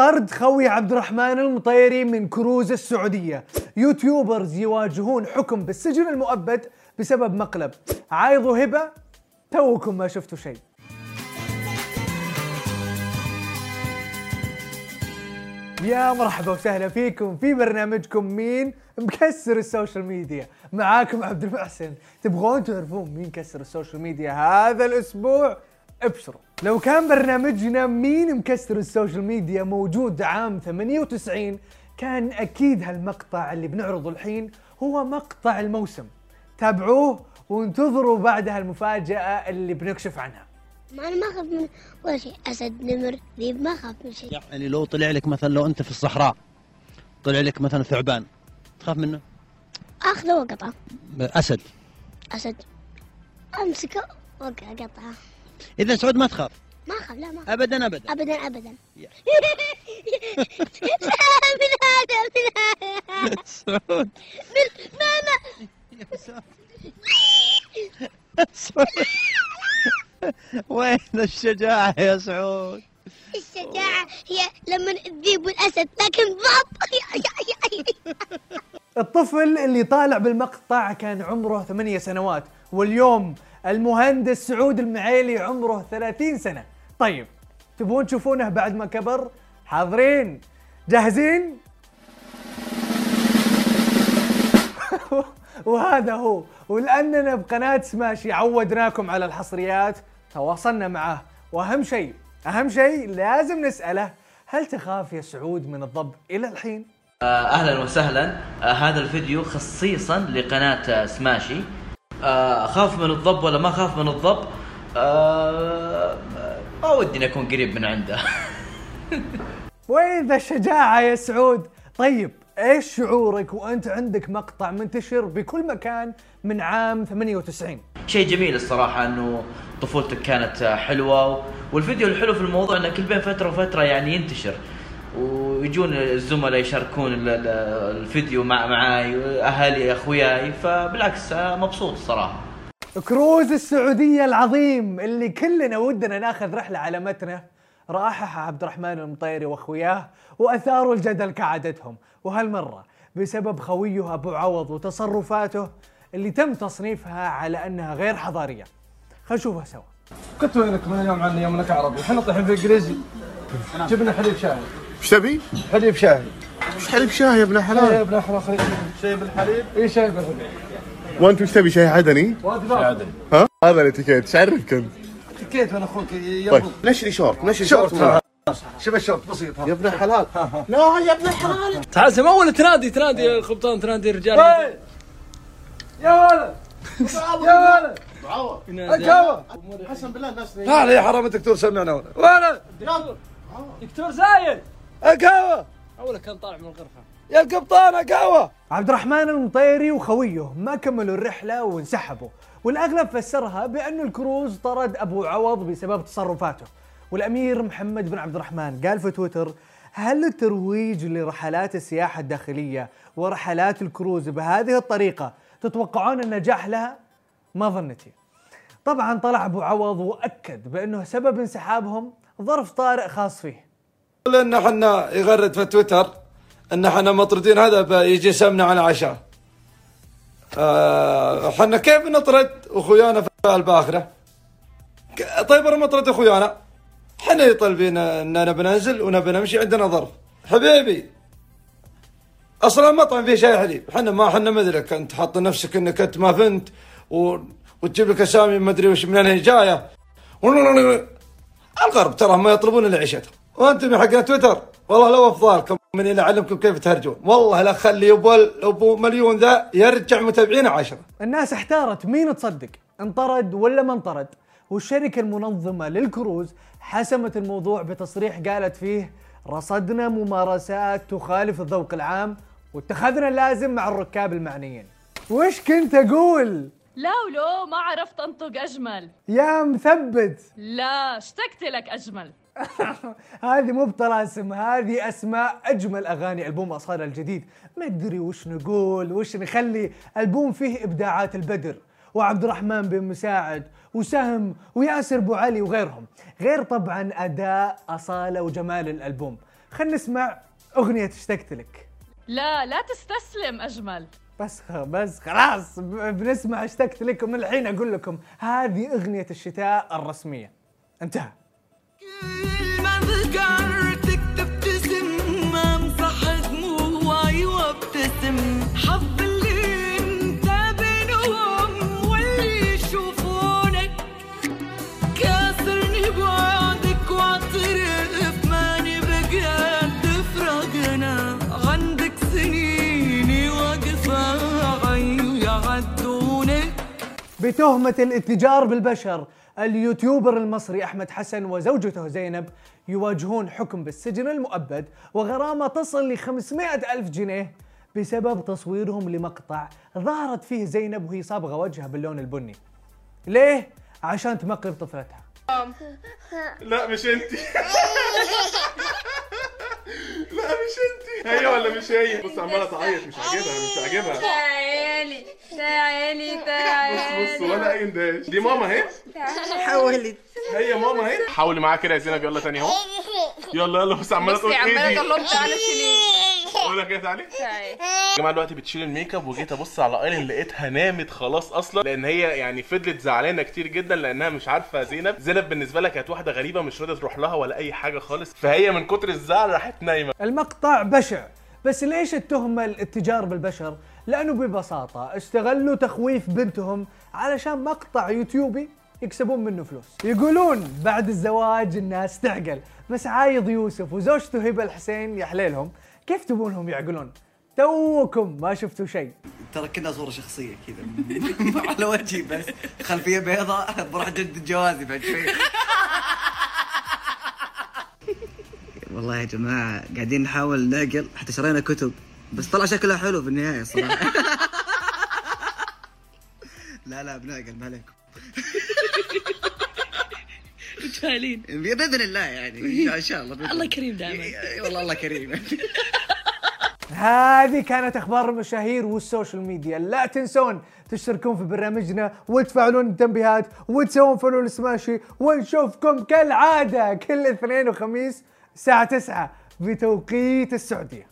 طرد خوي عبد الرحمن المطيري من كروز السعودية. YouTubers يواجهون حكم بالسجن المؤبد بسبب مقلب. عايضوا هبة توكم ما شفتوا شيء. يا مرحبا وسهلا فيكم في برنامجكم مين مكسر ال social media. معاكم عبد المحسن. تبغون تعرفون مين كسر ال social media هذا الأسبوع؟ ابشروا. لو كان برنامجنا مين مكسر ال social media موجود عام 98 كان أكيد هالمقطع اللي بنعرضه الحين هو مقطع الموسم. تابعوه وانتظروا بعدها المفاجأة اللي بنكشف عنها. ما أنا ما أخاف من ولا شيء. أسد نمر ذيب ما أخاف من شيء. يعني لو طلع لك مثلا لو أنت في الصحراء طلع لك مثلا ثعبان تخاف منه؟ أخذه وأقطعه. أسد. أسد. أمسكه وأقطعه. إذا سعود ما تخاف ما أخاف لا ما أخاف. ابدا ابدا ابدا ابدا من هذا من هذا سعود من ماما سعود وين الشجاعة يا سعود؟ الشجاعة هي لما الذيب والاسد لكن ضبط الطفل اللي طالع بالمقطع كان عمره ثمانية سنوات واليوم المهندس سعود المعيلي عمره 30 سنة. طيب تبون تشوفونه بعد ما كبر؟ حاضرين. جاهزين؟ وهذا هو. ولأننا بقناة سماشي عودناكم على الحصريات تواصلنا معه. وأهم شيء أهم شيء لازم نسأله هل تخاف يا سعود من الضب إلى الحين؟ آه، أهلا وسهلا. آه، هذا الفيديو خصيصا لقناة آه، سماشي. أخاف من الضب ولا ما أخاف من الضب؟ آه، ما ودي إني أكون قريب من عنده. وين ذا الشجاعة يا سعود؟ طيب إيش شعورك وأنت عندك مقطع منتشر بكل مكان من عام 98 شيء جميل الصراحة إنه طفولتك كانت آه، حلوة والفيديو الحلو في الموضوع إنه كل بين فترة وفترة يعني ينتشر. ويجون الزملاء يشاركون ال- ال- الفيديو مع معاي أهلي أخوياي فبالعكس مبسوط الصراحة. كروز السعودية العظيم اللي كلنا ودنا ناخذ رحلة على متنه راحح عبد الرحمن المطيري وأخوياه وأثاروا الجدل كعادتهم. وهالمرة بسبب خويه أبو عوض وتصرفاته اللي تم تصنيفها على أنها غير حضارية. خلينا نشوفها سوا. كنت وينك؟ من اليوم عني يوم انك عربي. إحنا طيحين في إنجليزي. جبنا حليب شاهي إيش تبي؟ حليب شاهي. إيش حليب شاي يا ابن يا حلال؟ ابن حلال شاي بالحليب. اي شاي بالحليب. وانت وش تبي شاي عدني؟ وادي عدني. ها؟ هذا الاتيكيت إيش عرفك أنت؟ كيف أنا أخوك طيب نشري شورت نشري شورت. شوف الشورت بسيط يا ابن حلال لا يا ابن حلال تعال ولا تنادي تنادي يا القبطان تنادي الرجال. هاي. يا ولد. يا ولد. الكوى قسم بالله الناس تعال يا حرام الدكتور سمعنا. ولد. ولد دكتور زايد. القهوه أولا كان طالع من الغرفة. يا القبطان القهوه عبد الرحمن المطيري وخويه ما كملوا الرحلة وانسحبوا والأغلب فسرها بأن الكروز طرد أبو عوض بسبب تصرفاته. والأمير محمد بن عبد الرحمن قال في تويتر هل الترويج لرحلات السياحة الداخلية ورحلات الكروز بهذه الطريقة تتوقعون النجاح لها؟ ما ظنتي. طبعا طلع أبو عوض وأكد بأنه سبب انسحابهم ظرف طارئ خاص فيه. لأن إحنا يغرد في تويتر إن إحنا مطردين هذا بيجي يسمنا على عشاء. آه، إحنا كيف نطرد أخويانا في الباخره طيب أنا مطرد أخويانا. إحنا طالبين اننا بننزل ونبي نمشي عندنا ظرف. حبيبي أصلا المطعم فيه شاي حليب. إحنا ما إحنا مثلك انت حاط نفسك إنك أنت ما فهمت و... وتجيب لك أسامي ما أدري وش منين هي جاية. الغرب ترى ما يطلبون الا عيشتهم وأنتم يا حق تويتر. والله لو أفضالكم من اللي اعلمكم كيف تهرجون. والله لا خلي أبو أبو مليون ذا يرجع متابعينه عشرة. الناس احتارت مين تصدق؟ انطرد ولا ما انطرد؟ والشركة المنظمة للكروز حسمت الموضوع بتصريح قالت فيه رصدنا ممارسات تخالف الذوق العام واتخذنا اللازم مع الركاب المعنيين. وش كنت أقول؟ لا ولو ما عرفت أنطق أجمل. يا مثبت. لا اشتقت لك أجمل. هذه مو بطلاسم هذه أسماء أجمل أغاني ألبوم أصالة الجديد. ما أدري وش نقول وش نخلي ألبوم فيه إبداعات البدر. وعبد الرحمن بن مساعد وسهم وياسر أبو علي وغيرهم. غير طبعا أداء أصالة وجمال الألبوم. خلينا نسمع أغنية اشتقت لك. لا لا تستسلم أجمل. بس بس خلاص بنسمع اشتقت لك ومن الحين أقول لكم هذه أغنية الشتاء الرسمية. انتهى. ما بتهمة الاتجار بالبشر اليوتيوبر المصري أحمد حسن وزوجته زينب يواجهون حكم بالسجن المؤبد وغرامة تصل ل 500 ألف جنيه بسبب تصويرهم لمقطع ظهرت فيه زينب وهي صابغة وجهها باللون البني. ليه؟ عشان تمقر طفلتها. لا مش انت لا مش انت هي ولا مش هي؟ بص عمالة تعيط مش عاجبها مش عاجبها. تعالي تعالي بص تعالي بص ولا أي اندهاش دي ماما أهي. حولت هي ماما أهي. حاولي معاها كده يا زينب يلا تاني أهو. يلا يلا بص عمالة تقول بصي عماله تعالوا شيليه أقول لك إيه تعالي. تعالي يا جماعة دلوقتي بتشيل الميك اب وجيت أبص على ايلين لقيتها نامت خلاص أصلا. لأن هي يعني فضلت زعلانة كتير جدا لأنها مش عارفة زينب. زينب بالنسبة لها كانت واحدة غريبة مش راضية تروح لها ولا أي حاجة خالص. فهي من كتر الزعل راحت نايمة. المقطع بشع. بس ليش التهمة الاتجار بالبشر؟ لأنه ببساطة استغلوا تخويف بنتهم علشان مقطع يوتيوبي يكسبون منه فلوس. يقولون بعد الزواج الناس تعقل. بس عايض يوسف وزوجته هبة الحسين يا حليلهم كيف تبونهم يعقلون؟ توكم ما شفتوا شيء. ترى كنا صورة شخصية كذا. على وجهي بس. خلفية بيضاء بروح جدد جوازي بعد شوي. والله يا جماعة قاعدين نحاول نعقل حتى شرينا كتب. بس طلع شكلها حلو في النهاية صراحة لا لا بنعقل ما عليكم متفائلين. بإذن الله يعني إن شاء الله بإذن الله كريم دائما. إي والله الله كريم. هذه كانت أخبار المشاهير وال social media. لا تنسون تشتركون في برنامجنا وتفعلون التنبيهات وتسوون follow لسماشي ونشوفكم كالعادة كل اثنين وخميس الساعة 9 بتوقيت السعودية.